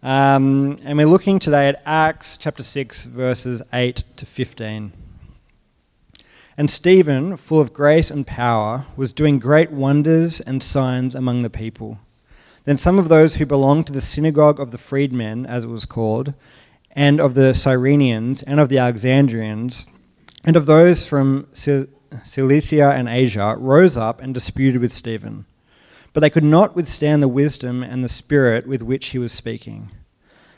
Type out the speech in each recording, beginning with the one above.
Um, and we're looking today at Acts chapter 6, verses 8 to 15. And Stephen, full of grace and power, was doing great wonders and signs among the people. Then some of those who belonged to the synagogue of the freedmen, as it was called, and of the Cyrenians, and of the Alexandrians, and of those from Cilicia and Asia, rose up and disputed with Stephen. But they could not withstand the wisdom and the spirit with which he was speaking.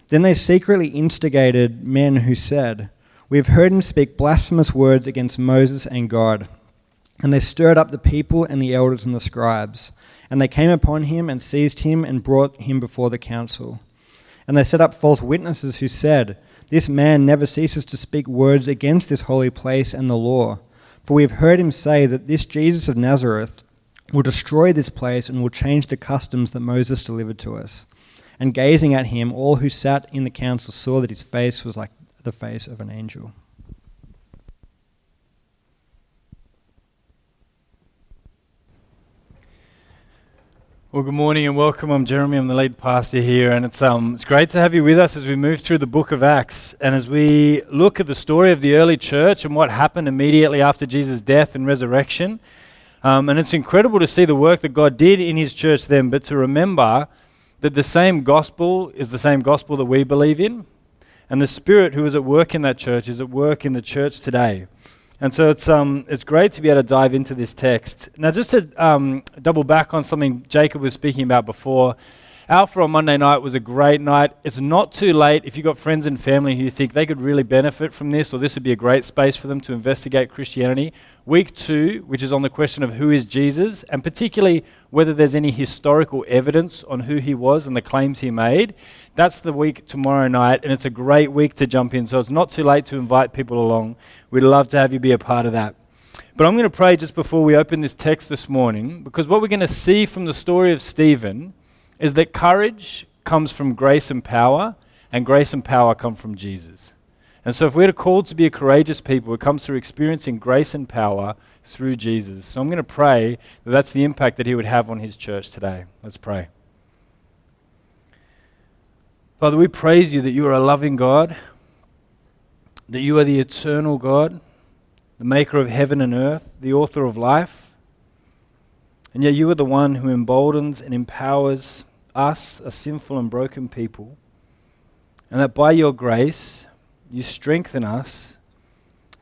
Then they secretly instigated men who said, We have heard him speak blasphemous words against Moses and God. And they stirred up the people and the elders and the scribes. And they came upon him and seized him and brought him before the council. And they set up false witnesses who said, This man never ceases to speak words against this holy place and the law. For we have heard him say that this Jesus of Nazareth will destroy this place and will change the customs that Moses delivered to us. And gazing at him, all who sat in the council saw that his face was like the face of an angel. Well, good morning and welcome. I'm Jeremy. I'm the lead pastor here, and it's um it's great to have you with us as we move through the book of Acts and as we look at the story of the early church and what happened immediately after Jesus' death and resurrection. Um, and it's incredible to see the work that God did in His church then, but to remember that the same gospel is the same gospel that we believe in, and the Spirit who is at work in that church is at work in the church today. And so it's, um, it's great to be able to dive into this text. Now, just to um, double back on something Jacob was speaking about before, Alpha on Monday night was a great night. It's not too late if you've got friends and family who you think they could really benefit from this, or this would be a great space for them to investigate Christianity. Week two, which is on the question of who is Jesus, and particularly whether there's any historical evidence on who he was and the claims he made. That's the week tomorrow night, and it's a great week to jump in. So it's not too late to invite people along. We'd love to have you be a part of that. But I'm going to pray just before we open this text this morning, because what we're going to see from the story of Stephen is that courage comes from grace and power, and grace and power come from Jesus. And so, if we're called to be a courageous people, it comes through experiencing grace and power through Jesus. So, I'm going to pray that that's the impact that He would have on His church today. Let's pray. Father, we praise you that you are a loving God, that you are the eternal God, the maker of heaven and earth, the author of life. And yet, you are the one who emboldens and empowers us, a sinful and broken people, and that by your grace, you strengthen us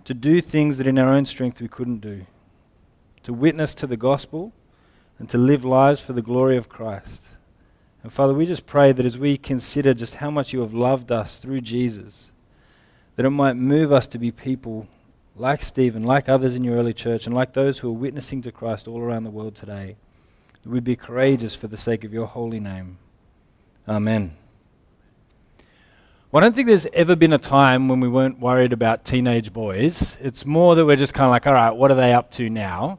to do things that in our own strength we couldn't do, to witness to the gospel and to live lives for the glory of Christ. And Father, we just pray that as we consider just how much you have loved us through Jesus, that it might move us to be people like Stephen, like others in your early church, and like those who are witnessing to Christ all around the world today that we be courageous for the sake of your holy name. Amen. Well, I don't think there's ever been a time when we weren't worried about teenage boys. It's more that we're just kind of like, all right, what are they up to now?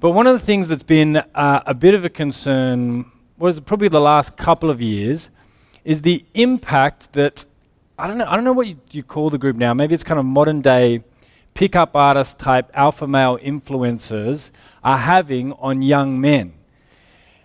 But one of the things that's been uh, a bit of a concern was probably the last couple of years is the impact that I don't know. I don't know what you, you call the group now. Maybe it's kind of modern day pickup artist type alpha male influencers are having on young men.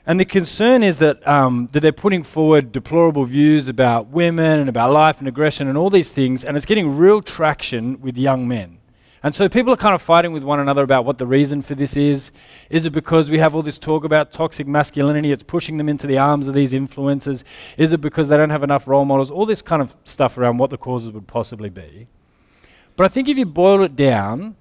And the concern is that, um, that they're putting forward deplorable views about women and about life and aggression and all these things, and it's getting real traction with young men. And so people are kind of fighting with one another about what the reason for this is. Is it because we have all this talk about toxic masculinity? It's pushing them into the arms of these influencers. Is it because they don't have enough role models? All this kind of stuff around what the causes would possibly be. But I think if you boil it down,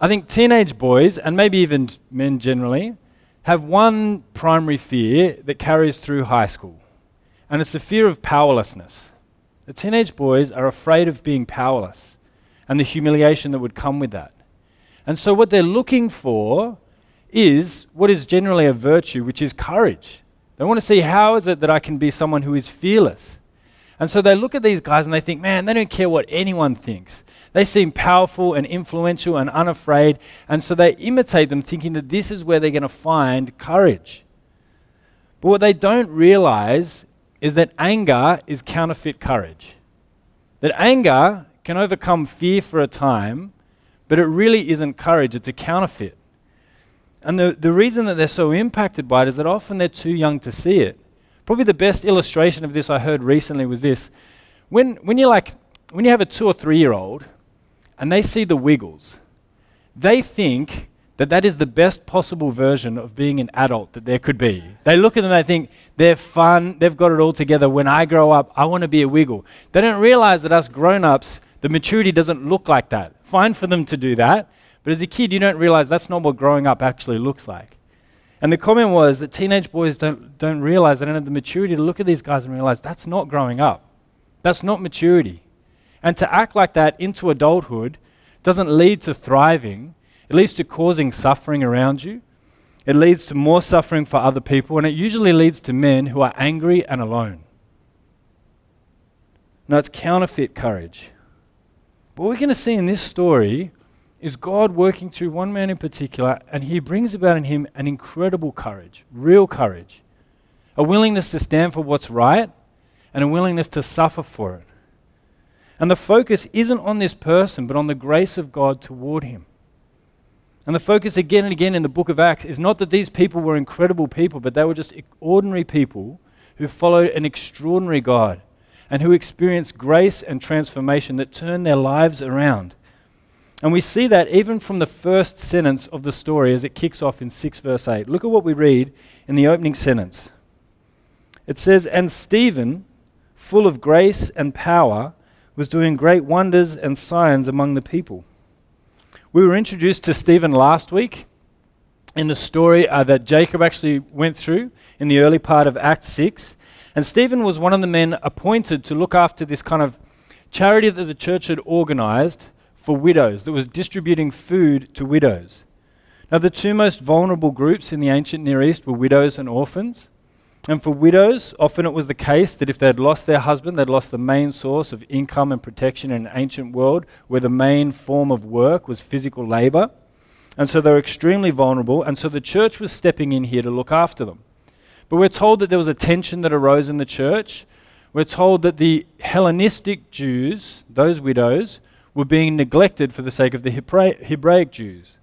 I think teenage boys, and maybe even men generally, have one primary fear that carries through high school, and it's the fear of powerlessness. The teenage boys are afraid of being powerless and the humiliation that would come with that. And so, what they're looking for is what is generally a virtue, which is courage. They want to see how is it that I can be someone who is fearless. And so they look at these guys and they think, man, they don't care what anyone thinks. They seem powerful and influential and unafraid, and so they imitate them, thinking that this is where they're going to find courage. But what they don't realize is that anger is counterfeit courage. That anger can overcome fear for a time, but it really isn't courage, it's a counterfeit. And the, the reason that they're so impacted by it is that often they're too young to see it. Probably the best illustration of this I heard recently was this. When, when, you like, when you have a two or three year old and they see the Wiggles, they think that that is the best possible version of being an adult that there could be. They look at them, and they think they're fun, they've got it all together. When I grow up, I want to be a wiggle. They don't realize that us grown ups, the maturity doesn't look like that. Fine for them to do that, but as a kid, you don't realize that's not what growing up actually looks like. And the comment was that teenage boys don't, don't realize, they don't have the maturity to look at these guys and realize that's not growing up. That's not maturity. And to act like that into adulthood doesn't lead to thriving, it leads to causing suffering around you. It leads to more suffering for other people, and it usually leads to men who are angry and alone. Now, it's counterfeit courage. What we're going to see in this story is God working through one man in particular, and he brings about in him an incredible courage, real courage, a willingness to stand for what's right, and a willingness to suffer for it. And the focus isn't on this person, but on the grace of God toward him. And the focus again and again in the book of Acts is not that these people were incredible people, but they were just ordinary people who followed an extraordinary God and who experienced grace and transformation that turned their lives around. And we see that even from the first sentence of the story as it kicks off in 6 verse 8. Look at what we read in the opening sentence. It says, And Stephen, full of grace and power, was doing great wonders and signs among the people. We were introduced to Stephen last week in the story uh, that Jacob actually went through in the early part of Acts 6. And Stephen was one of the men appointed to look after this kind of charity that the church had organized for widows, that was distributing food to widows. Now, the two most vulnerable groups in the ancient Near East were widows and orphans. And for widows, often it was the case that if they'd lost their husband, they'd lost the main source of income and protection in an ancient world where the main form of work was physical labor. And so they were extremely vulnerable. And so the church was stepping in here to look after them. But we're told that there was a tension that arose in the church. We're told that the Hellenistic Jews, those widows, were being neglected for the sake of the Hebraic Jews.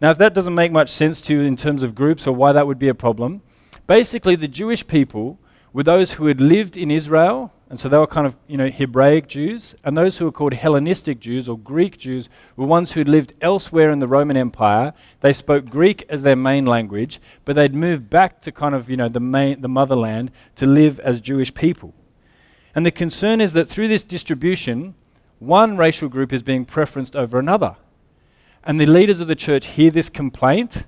Now, if that doesn't make much sense to you in terms of groups or why that would be a problem, Basically, the Jewish people were those who had lived in Israel, and so they were kind of, you know, Hebraic Jews, and those who were called Hellenistic Jews or Greek Jews were ones who had lived elsewhere in the Roman Empire. They spoke Greek as their main language, but they'd moved back to kind of, you know, the main the motherland to live as Jewish people. And the concern is that through this distribution, one racial group is being preferenced over another. And the leaders of the church hear this complaint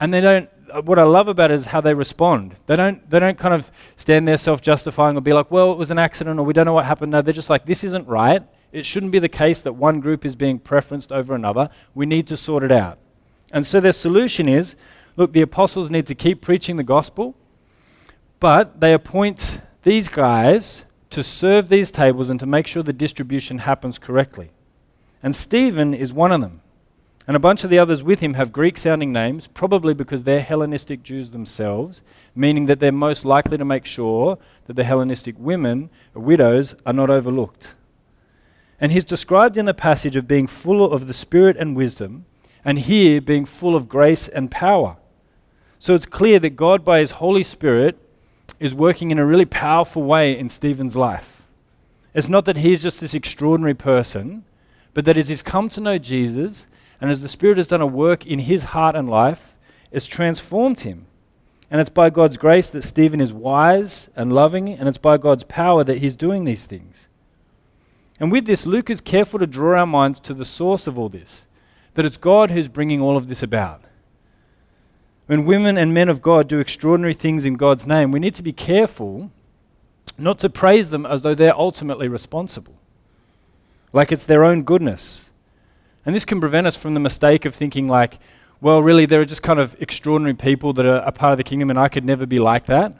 and they don't Uh, what I love about it is how they respond. They don't, they don't kind of stand there self justifying or be like, well, it was an accident or we don't know what happened. No, they're just like, this isn't right. It shouldn't be the case that one group is being preferenced over another. We need to sort it out. And so their solution is look, the apostles need to keep preaching the gospel, but they appoint these guys to serve these tables and to make sure the distribution happens correctly. And Stephen is one of them. And a bunch of the others with him have Greek sounding names, probably because they're Hellenistic Jews themselves, meaning that they're most likely to make sure that the Hellenistic women, widows, are not overlooked. And he's described in the passage of being full of the Spirit and wisdom, and here being full of grace and power. So it's clear that God, by his Holy Spirit, is working in a really powerful way in Stephen's life. It's not that he's just this extraordinary person, but that as he's come to know Jesus, and as the Spirit has done a work in his heart and life, it's transformed him. And it's by God's grace that Stephen is wise and loving, and it's by God's power that he's doing these things. And with this, Luke is careful to draw our minds to the source of all this that it's God who's bringing all of this about. When women and men of God do extraordinary things in God's name, we need to be careful not to praise them as though they're ultimately responsible, like it's their own goodness and this can prevent us from the mistake of thinking, like, well, really, there are just kind of extraordinary people that are a part of the kingdom, and I could never be like that.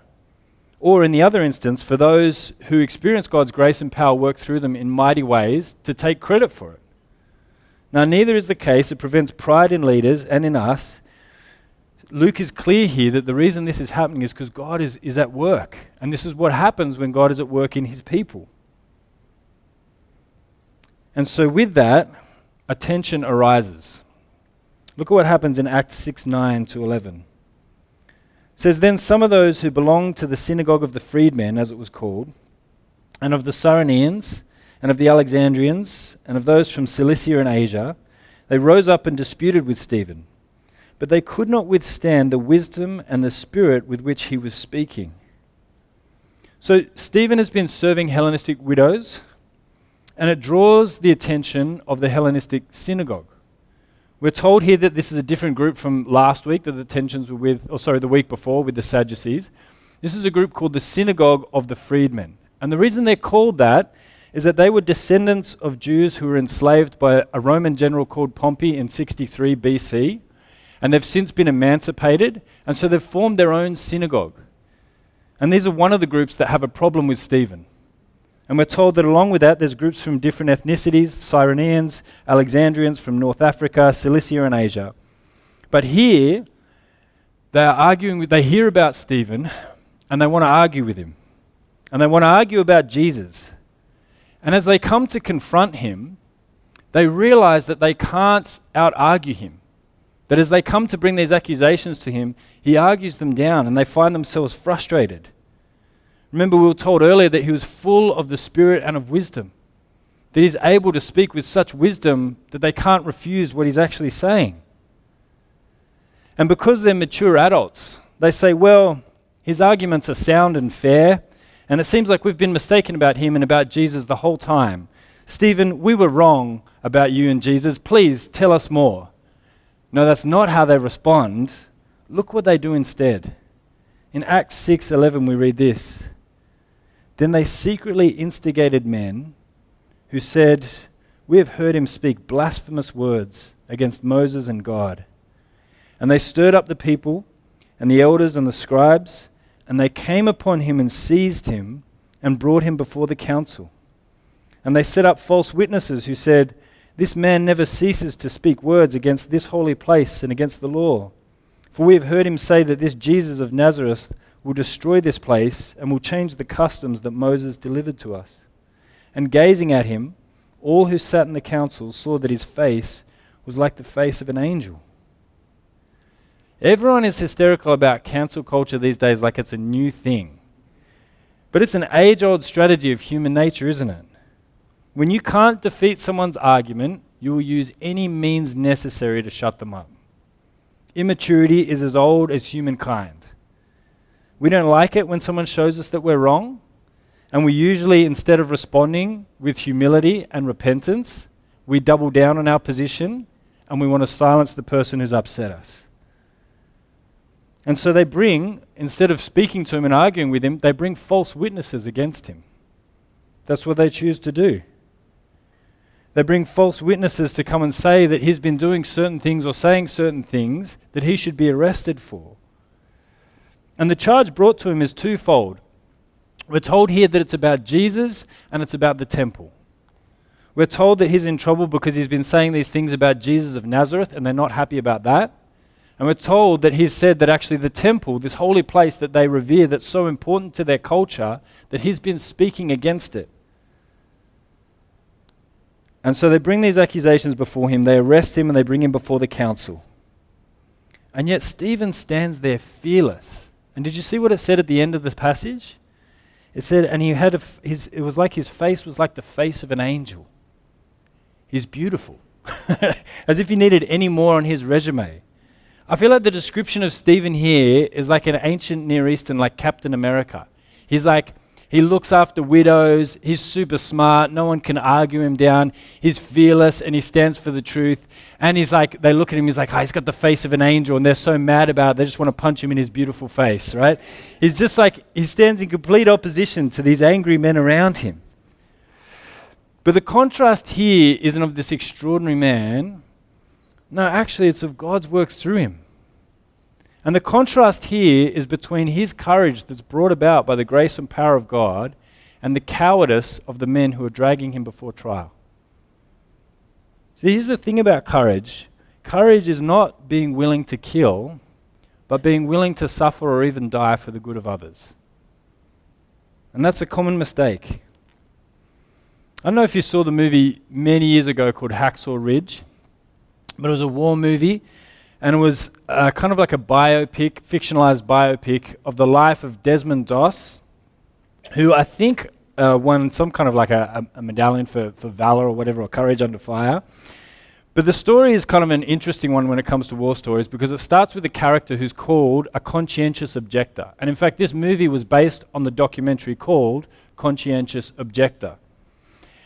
Or in the other instance, for those who experience God's grace and power work through them in mighty ways, to take credit for it. Now, neither is the case. It prevents pride in leaders and in us. Luke is clear here that the reason this is happening is because God is, is at work. And this is what happens when God is at work in his people. And so, with that, a tension arises. Look at what happens in Acts 6 9 to 11. says then some of those who belonged to the synagogue of the freedmen as it was called and of the Cyrenians and of the Alexandrians and of those from Cilicia and Asia they rose up and disputed with Stephen but they could not withstand the wisdom and the spirit with which he was speaking so Stephen has been serving Hellenistic widows and it draws the attention of the Hellenistic synagogue we're told here that this is a different group from last week that the tensions were with, or sorry, the week before with the Sadducees. This is a group called the Synagogue of the Freedmen. And the reason they're called that is that they were descendants of Jews who were enslaved by a Roman general called Pompey in 63 BC. And they've since been emancipated, and so they've formed their own synagogue. And these are one of the groups that have a problem with Stephen. And we're told that along with that, there's groups from different ethnicities Cyrenians, Alexandrians from North Africa, Cilicia, and Asia. But here, they are arguing, with, they hear about Stephen and they want to argue with him. And they want to argue about Jesus. And as they come to confront him, they realize that they can't out argue him. That as they come to bring these accusations to him, he argues them down and they find themselves frustrated. Remember, we were told earlier that he was full of the Spirit and of wisdom, that he's able to speak with such wisdom that they can't refuse what he's actually saying. And because they're mature adults, they say, well, his arguments are sound and fair, and it seems like we've been mistaken about him and about Jesus the whole time. Stephen, we were wrong about you and Jesus. Please tell us more. No, that's not how they respond. Look what they do instead. In Acts 6:11 we read this. Then they secretly instigated men who said, We have heard him speak blasphemous words against Moses and God. And they stirred up the people and the elders and the scribes, and they came upon him and seized him and brought him before the council. And they set up false witnesses who said, This man never ceases to speak words against this holy place and against the law. For we have heard him say that this Jesus of Nazareth will destroy this place and will change the customs that Moses delivered to us. And gazing at him, all who sat in the council saw that his face was like the face of an angel. Everyone is hysterical about cancel culture these days like it's a new thing. But it's an age old strategy of human nature, isn't it? When you can't defeat someone's argument, you will use any means necessary to shut them up. Immaturity is as old as humankind. We don't like it when someone shows us that we're wrong. And we usually, instead of responding with humility and repentance, we double down on our position and we want to silence the person who's upset us. And so they bring, instead of speaking to him and arguing with him, they bring false witnesses against him. That's what they choose to do. They bring false witnesses to come and say that he's been doing certain things or saying certain things that he should be arrested for. And the charge brought to him is twofold. We're told here that it's about Jesus and it's about the temple. We're told that he's in trouble because he's been saying these things about Jesus of Nazareth and they're not happy about that. And we're told that he's said that actually the temple, this holy place that they revere, that's so important to their culture, that he's been speaking against it. And so they bring these accusations before him, they arrest him, and they bring him before the council. And yet Stephen stands there fearless. And did you see what it said at the end of the passage? It said, and he had a f- his, it was like his face was like the face of an angel. He's beautiful. As if he needed any more on his resume. I feel like the description of Stephen here is like an ancient Near Eastern, like Captain America. He's like, he looks after widows. He's super smart. No one can argue him down. He's fearless and he stands for the truth. And he's like, they look at him, he's like, oh, he's got the face of an angel, and they're so mad about it, they just want to punch him in his beautiful face, right? He's just like, he stands in complete opposition to these angry men around him. But the contrast here isn't of this extraordinary man. No, actually, it's of God's work through him. And the contrast here is between his courage that's brought about by the grace and power of God and the cowardice of the men who are dragging him before trial. See, here's the thing about courage courage is not being willing to kill, but being willing to suffer or even die for the good of others. And that's a common mistake. I don't know if you saw the movie many years ago called Hacksaw Ridge, but it was a war movie. And it was uh, kind of like a biopic, fictionalized biopic of the life of Desmond Doss, who I think uh, won some kind of like a, a, medallion for, for valor or whatever, or courage under fire. But the story is kind of an interesting one when it comes to war stories because it starts with a character who's called a conscientious objector. And in fact, this movie was based on the documentary called Conscientious Objector.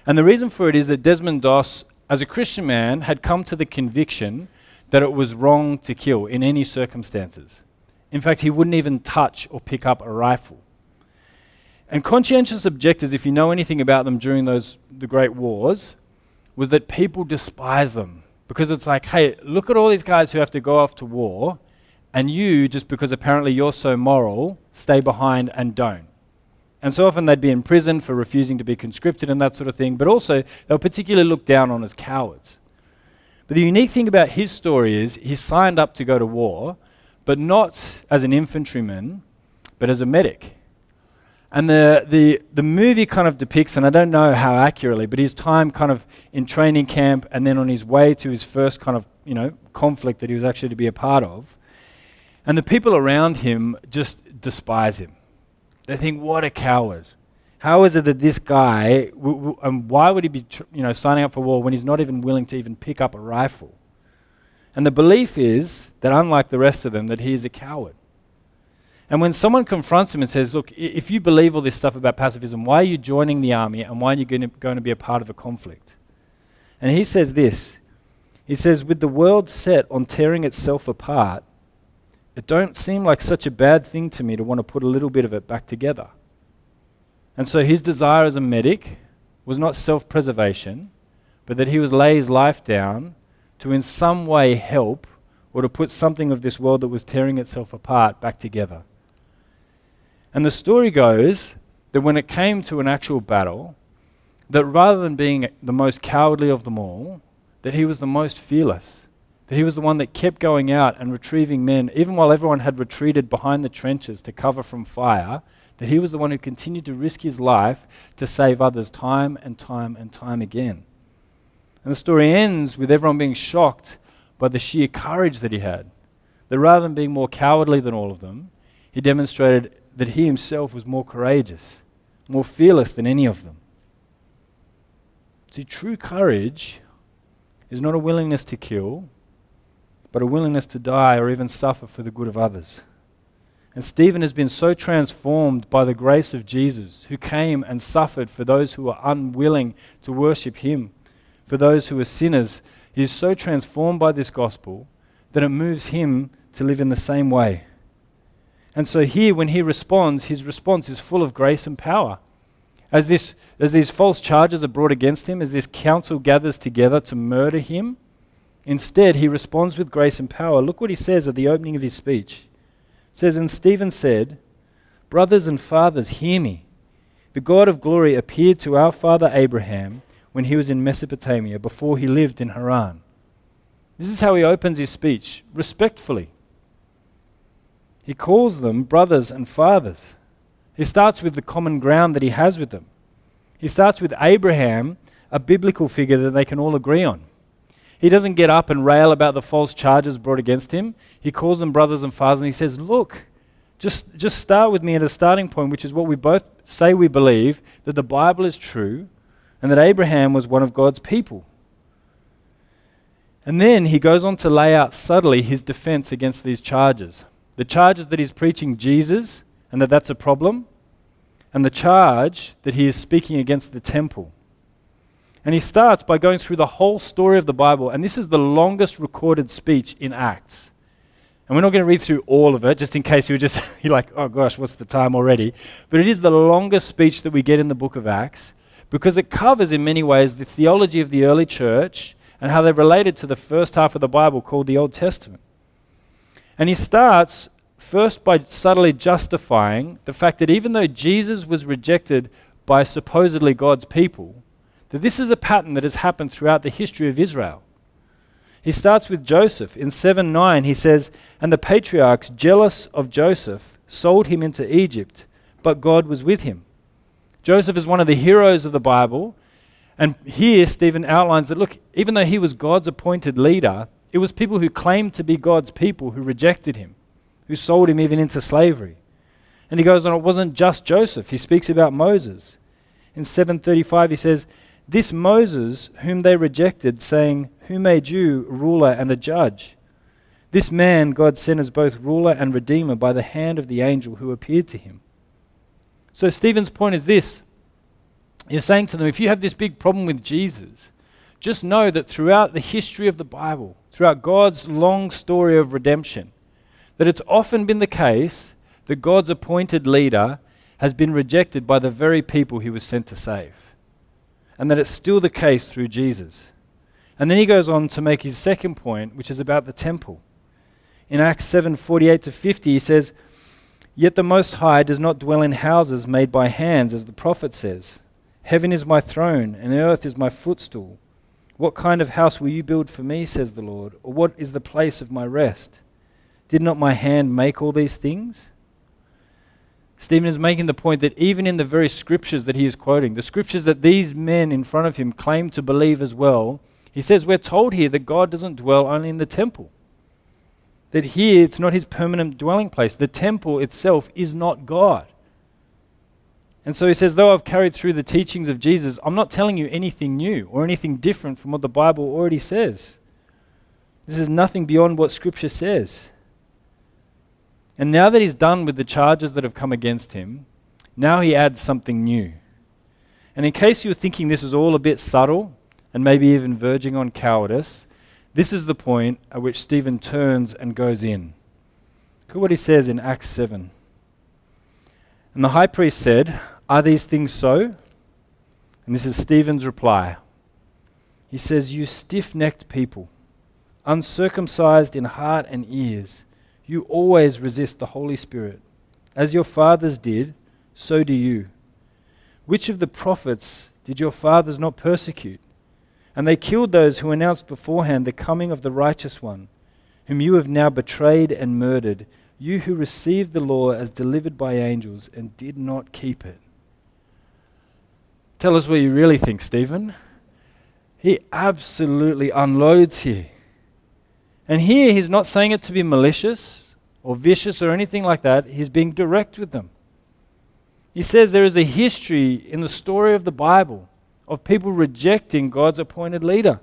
And the reason for it is that Desmond Doss, as a Christian man, had come to the conviction that it was wrong to kill in any circumstances. In fact, he wouldn't even touch or pick up a rifle. And conscientious objectors, if you know anything about them during those the great wars, was that people despise them because it's like, hey, look at all these guys who have to go off to war, and you, just because apparently you're so moral, stay behind and don't. And so often they'd be in prison for refusing to be conscripted and that sort of thing, but also they were particularly looked down on as cowards. But the unique thing about his story is he signed up to go to war, but not as an infantryman, but as a medic. And the, the, the movie kind of depicts, and I don't know how accurately, but his time kind of in training camp and then on his way to his first kind of, you know, conflict that he was actually to be a part of. And the people around him just despise him. They think, what a coward. How is it that this guy, w- w- and why would he be, tr- you know, signing up for war when he's not even willing to even pick up a rifle? And the belief is that unlike the rest of them, that he is a coward. And when someone confronts him and says, Look, if you believe all this stuff about pacifism, why are you joining the army and why are you to, going to be a part of a conflict? And he says this He says, With the world set on tearing itself apart, it don't seem like such a bad thing to me to want to put a little bit of it back together. And so his desire as a medic was not self preservation, but that he was lay his life down to in some way help or to put something of this world that was tearing itself apart back together. And the story goes that when it came to an actual battle, that rather than being the most cowardly of them all, that he was the most fearless. That he was the one that kept going out and retrieving men, even while everyone had retreated behind the trenches to cover from fire, that he was the one who continued to risk his life to save others time and time and time again. And the story ends with everyone being shocked by the sheer courage that he had. That rather than being more cowardly than all of them, he demonstrated that he himself was more courageous, more fearless than any of them. See, true courage is not a willingness to kill, but a willingness to die or even suffer for the good of others. And Stephen has been so transformed by the grace of Jesus, who came and suffered for those who were unwilling to worship him, for those who were sinners. He is so transformed by this gospel that it moves him to live in the same way. And so here, when he responds, his response is full of grace and power. As, this, as these false charges are brought against him, as this council gathers together to murder him, instead he responds with grace and power. Look what he says at the opening of his speech. It says, And Stephen said, Brothers and fathers, hear me. The God of glory appeared to our father Abraham when he was in Mesopotamia, before he lived in Haran. This is how he opens his speech, respectfully. He calls them brothers and fathers. He starts with the common ground that he has with them. He starts with Abraham, a biblical figure that they can all agree on. He doesn't get up and rail about the false charges brought against him. He calls them brothers and fathers and he says, Look, just, just start with me at a starting point, which is what we both say we believe that the Bible is true and that Abraham was one of God's people. And then he goes on to lay out subtly his defense against these charges. The charge is that he's preaching Jesus and that that's a problem, and the charge that he is speaking against the temple. And he starts by going through the whole story of the Bible, and this is the longest recorded speech in Acts. And we're not going to read through all of it, just in case you were just you're like, oh gosh, what's the time already? But it is the longest speech that we get in the book of Acts because it covers in many ways the theology of the early church and how they related to the first half of the Bible called the Old Testament. And he starts first by subtly justifying the fact that even though Jesus was rejected by supposedly God's people, that this is a pattern that has happened throughout the history of Israel. He starts with Joseph. In 7 9, he says, And the patriarchs, jealous of Joseph, sold him into Egypt, but God was with him. Joseph is one of the heroes of the Bible. And here, Stephen outlines that look, even though he was God's appointed leader, It was people who claimed to be God's people who rejected him, who sold him even into slavery. And he goes on, it wasn't just Joseph. He speaks about Moses. In 735, he says, This Moses, whom they rejected, saying, Who made you ruler and a judge? This man God sent as both ruler and redeemer by the hand of the angel who appeared to him. So Stephen's point is this. He's saying to them, if you have this big problem with Jesus, just know that throughout the history of the Bible, throughout God's long story of redemption, that it's often been the case that God's appointed leader has been rejected by the very people he was sent to save. And that it's still the case through Jesus. And then he goes on to make his second point, which is about the temple. In Acts 7 48 to 50, he says, Yet the Most High does not dwell in houses made by hands, as the prophet says. Heaven is my throne, and earth is my footstool. What kind of house will you build for me, says the Lord? Or what is the place of my rest? Did not my hand make all these things? Stephen is making the point that even in the very scriptures that he is quoting, the scriptures that these men in front of him claim to believe as well, he says we're told here that God doesn't dwell only in the temple that here it's not his permanent dwelling place. The temple itself is not God. And so he says, though I've carried through the teachings of Jesus, I'm not telling you anything new or anything different from what the Bible already says. This is nothing beyond what Scripture says. And now that he's done with the charges that have come against him, now he adds something new. And in case you're thinking this is all a bit subtle and maybe even verging on cowardice, this is the point at which Stephen turns and goes in. Look at what he says in Acts 7. And the high priest said, Are these things so? And this is Stephen's reply. He says, You stiff necked people, uncircumcised in heart and ears, you always resist the Holy Spirit. As your fathers did, so do you. Which of the prophets did your fathers not persecute? And they killed those who announced beforehand the coming of the righteous one, whom you have now betrayed and murdered, you who received the law as delivered by angels and did not keep it. Tell us what you really think, Stephen. He absolutely unloads here. And here he's not saying it to be malicious or vicious or anything like that. He's being direct with them. He says there is a history in the story of the Bible of people rejecting God's appointed leader.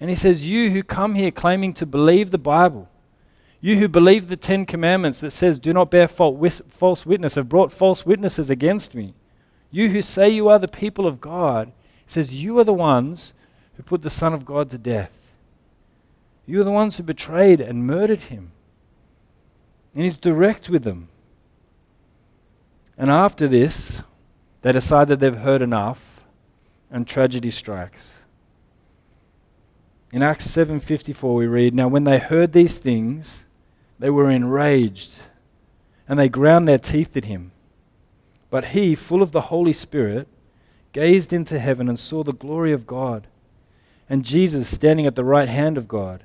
And he says, You who come here claiming to believe the Bible, you who believe the Ten Commandments that says, Do not bear false witness, have brought false witnesses against me. You who say you are the people of God, says, You are the ones who put the Son of God to death. You are the ones who betrayed and murdered him. And he's direct with them. And after this, they decide that they've heard enough and tragedy strikes. In Acts 7:54 we read, "Now when they heard these things, they were enraged, and they ground their teeth at him. But he, full of the Holy Spirit, gazed into heaven and saw the glory of God, and Jesus standing at the right hand of God.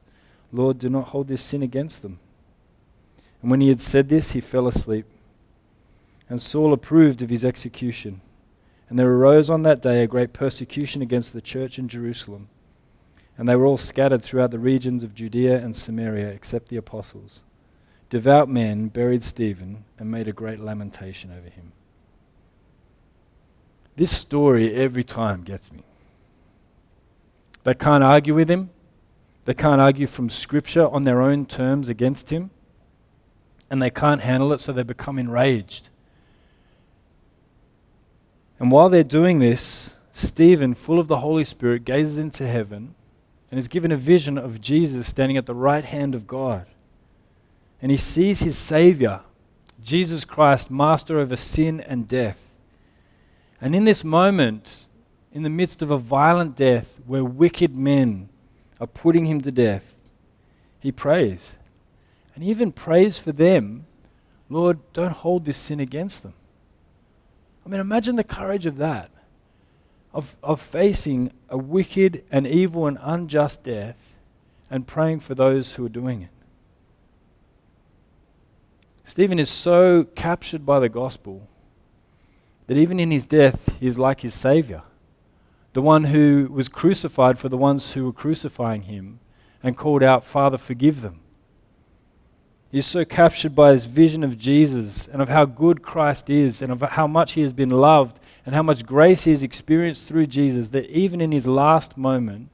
Lord, do not hold this sin against them. And when he had said this, he fell asleep. And Saul approved of his execution. And there arose on that day a great persecution against the church in Jerusalem. And they were all scattered throughout the regions of Judea and Samaria, except the apostles. Devout men buried Stephen and made a great lamentation over him. This story every time gets me. They can't argue with him. They can't argue from Scripture on their own terms against him. And they can't handle it, so they become enraged. And while they're doing this, Stephen, full of the Holy Spirit, gazes into heaven and is given a vision of Jesus standing at the right hand of God. And he sees his Savior, Jesus Christ, master over sin and death. And in this moment, in the midst of a violent death where wicked men are putting him to death, he prays. And he even prays for them Lord, don't hold this sin against them. I mean, imagine the courage of that, of, of facing a wicked and evil and unjust death and praying for those who are doing it. Stephen is so captured by the gospel that even in his death, he is like his Savior, the one who was crucified for the ones who were crucifying him and called out, Father, forgive them. He's so captured by his vision of Jesus and of how good Christ is and of how much he has been loved and how much grace he has experienced through Jesus that even in his last moment,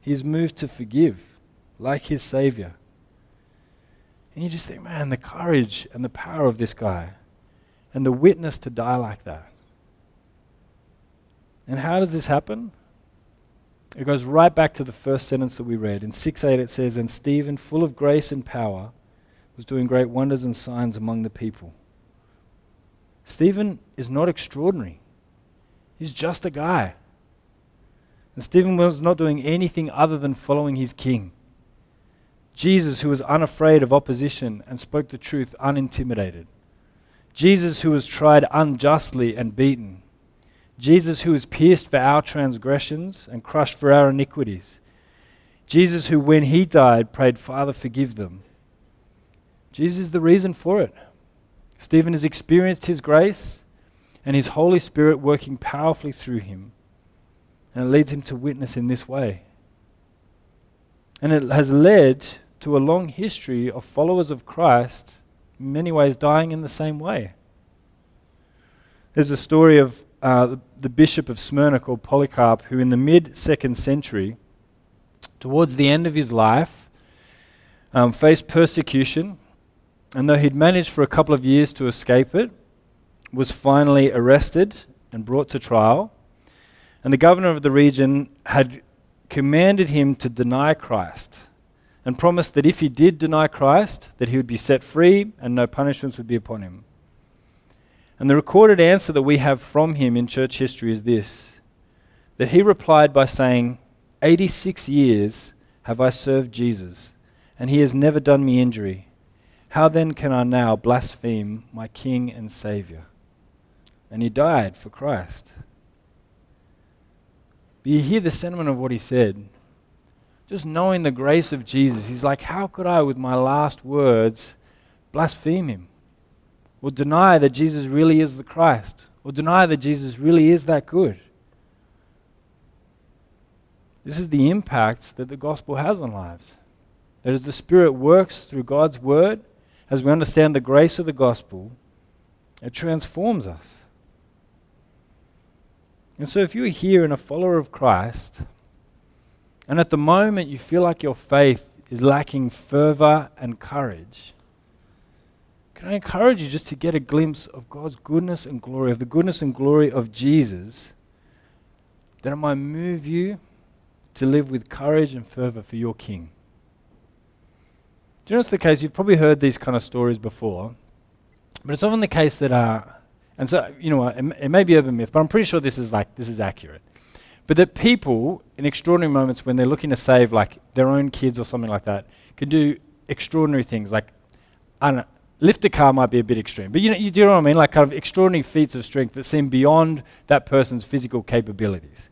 he is moved to forgive like his Savior. And you just think, man, the courage and the power of this guy and the witness to die like that. And how does this happen? It goes right back to the first sentence that we read. In 6 8, it says, And Stephen, full of grace and power, was doing great wonders and signs among the people. Stephen is not extraordinary, he's just a guy. And Stephen was not doing anything other than following his king. Jesus, who was unafraid of opposition and spoke the truth unintimidated. Jesus, who was tried unjustly and beaten. Jesus, who was pierced for our transgressions and crushed for our iniquities. Jesus, who, when he died, prayed, Father, forgive them. Jesus is the reason for it. Stephen has experienced his grace and his Holy Spirit working powerfully through him. And it leads him to witness in this way. And it has led to a long history of followers of Christ, in many ways dying in the same way. There's a story of uh, the, the bishop of Smyrna called Polycarp, who in the mid second century, towards the end of his life, um, faced persecution and though he'd managed for a couple of years to escape it, was finally arrested and brought to trial. And the governor of the region had commanded him to deny Christ and promised that if he did deny Christ, that he would be set free and no punishments would be upon him. And the recorded answer that we have from him in church history is this that he replied by saying, 86 years have I served Jesus, and he has never done me injury. How then can I now blaspheme my King and Savior? And he died for Christ. But you hear the sentiment of what he said. Just knowing the grace of Jesus, he's like, How could I, with my last words, blaspheme him? Or deny that Jesus really is the Christ? Or deny that Jesus really is that good? This is the impact that the gospel has on lives. That as the Spirit works through God's word, as we understand the grace of the gospel, it transforms us. And so, if you're here and a follower of Christ, and at the moment you feel like your faith is lacking fervor and courage, can I encourage you just to get a glimpse of God's goodness and glory, of the goodness and glory of Jesus, that it might move you to live with courage and fervor for your King? Do you know it's the case? You've probably heard these kind of stories before, but it's often the case that, uh, and so, you know it, it may be urban myth, but I'm pretty sure this is like, this is accurate. But that people, in extraordinary moments when they're looking to save like their own kids or something like that, can do extraordinary things. Like, I don't know, lift a car might be a bit extreme, but you know, you do know what I mean? Like kind of extraordinary feats of strength that seem beyond that person's physical capabilities.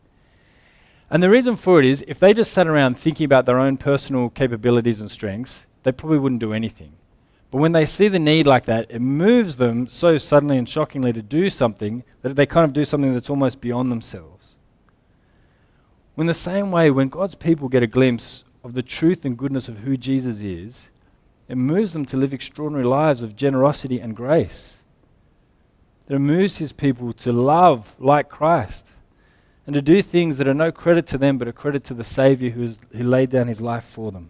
And the reason for it is if they just sat around thinking about their own personal capabilities and strengths, they probably wouldn't do anything. But when they see the need like that, it moves them so suddenly and shockingly to do something that they kind of do something that's almost beyond themselves. In the same way, when God's people get a glimpse of the truth and goodness of who Jesus is, it moves them to live extraordinary lives of generosity and grace. It moves his people to love like Christ and to do things that are no credit to them but a credit to the Savior who, is, who laid down his life for them.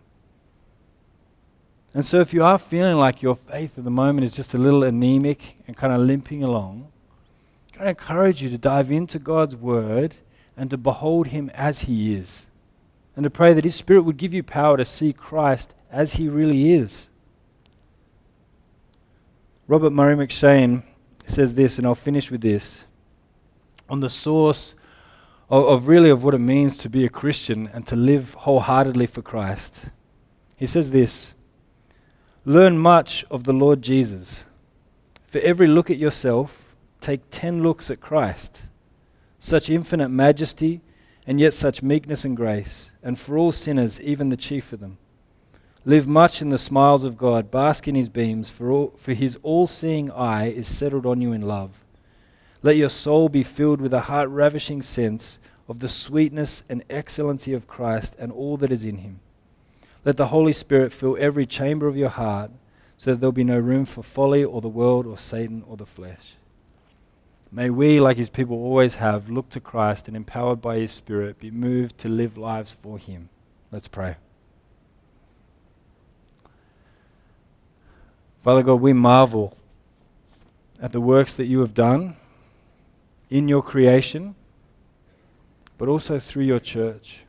And so, if you are feeling like your faith at the moment is just a little anemic and kind of limping along, can I encourage you to dive into God's Word and to behold Him as He is, and to pray that His Spirit would give you power to see Christ as He really is. Robert Murray M'Cheyne says this, and I'll finish with this on the source of, of really of what it means to be a Christian and to live wholeheartedly for Christ. He says this Learn much of the Lord Jesus. For every look at yourself, take ten looks at Christ. Such infinite majesty, and yet such meekness and grace, and for all sinners, even the chief of them. Live much in the smiles of God, bask in his beams, for, all, for his all seeing eye is settled on you in love. Let your soul be filled with a heart ravishing sense of the sweetness and excellency of Christ and all that is in him. Let the Holy Spirit fill every chamber of your heart so that there'll be no room for folly or the world or Satan or the flesh. May we, like his people always have, look to Christ and empowered by his Spirit, be moved to live lives for him. Let's pray. Father God, we marvel at the works that you have done in your creation, but also through your church.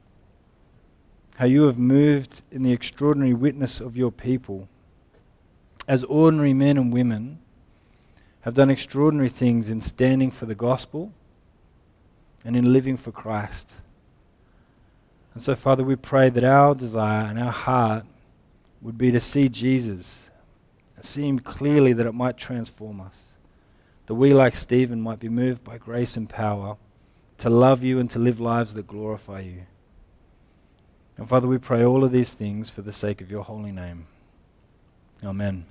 How you have moved in the extraordinary witness of your people. As ordinary men and women have done extraordinary things in standing for the gospel and in living for Christ. And so, Father, we pray that our desire and our heart would be to see Jesus and clearly that it might transform us. That we, like Stephen, might be moved by grace and power to love you and to live lives that glorify you. And Father, we pray all of these things for the sake of your holy name. Amen.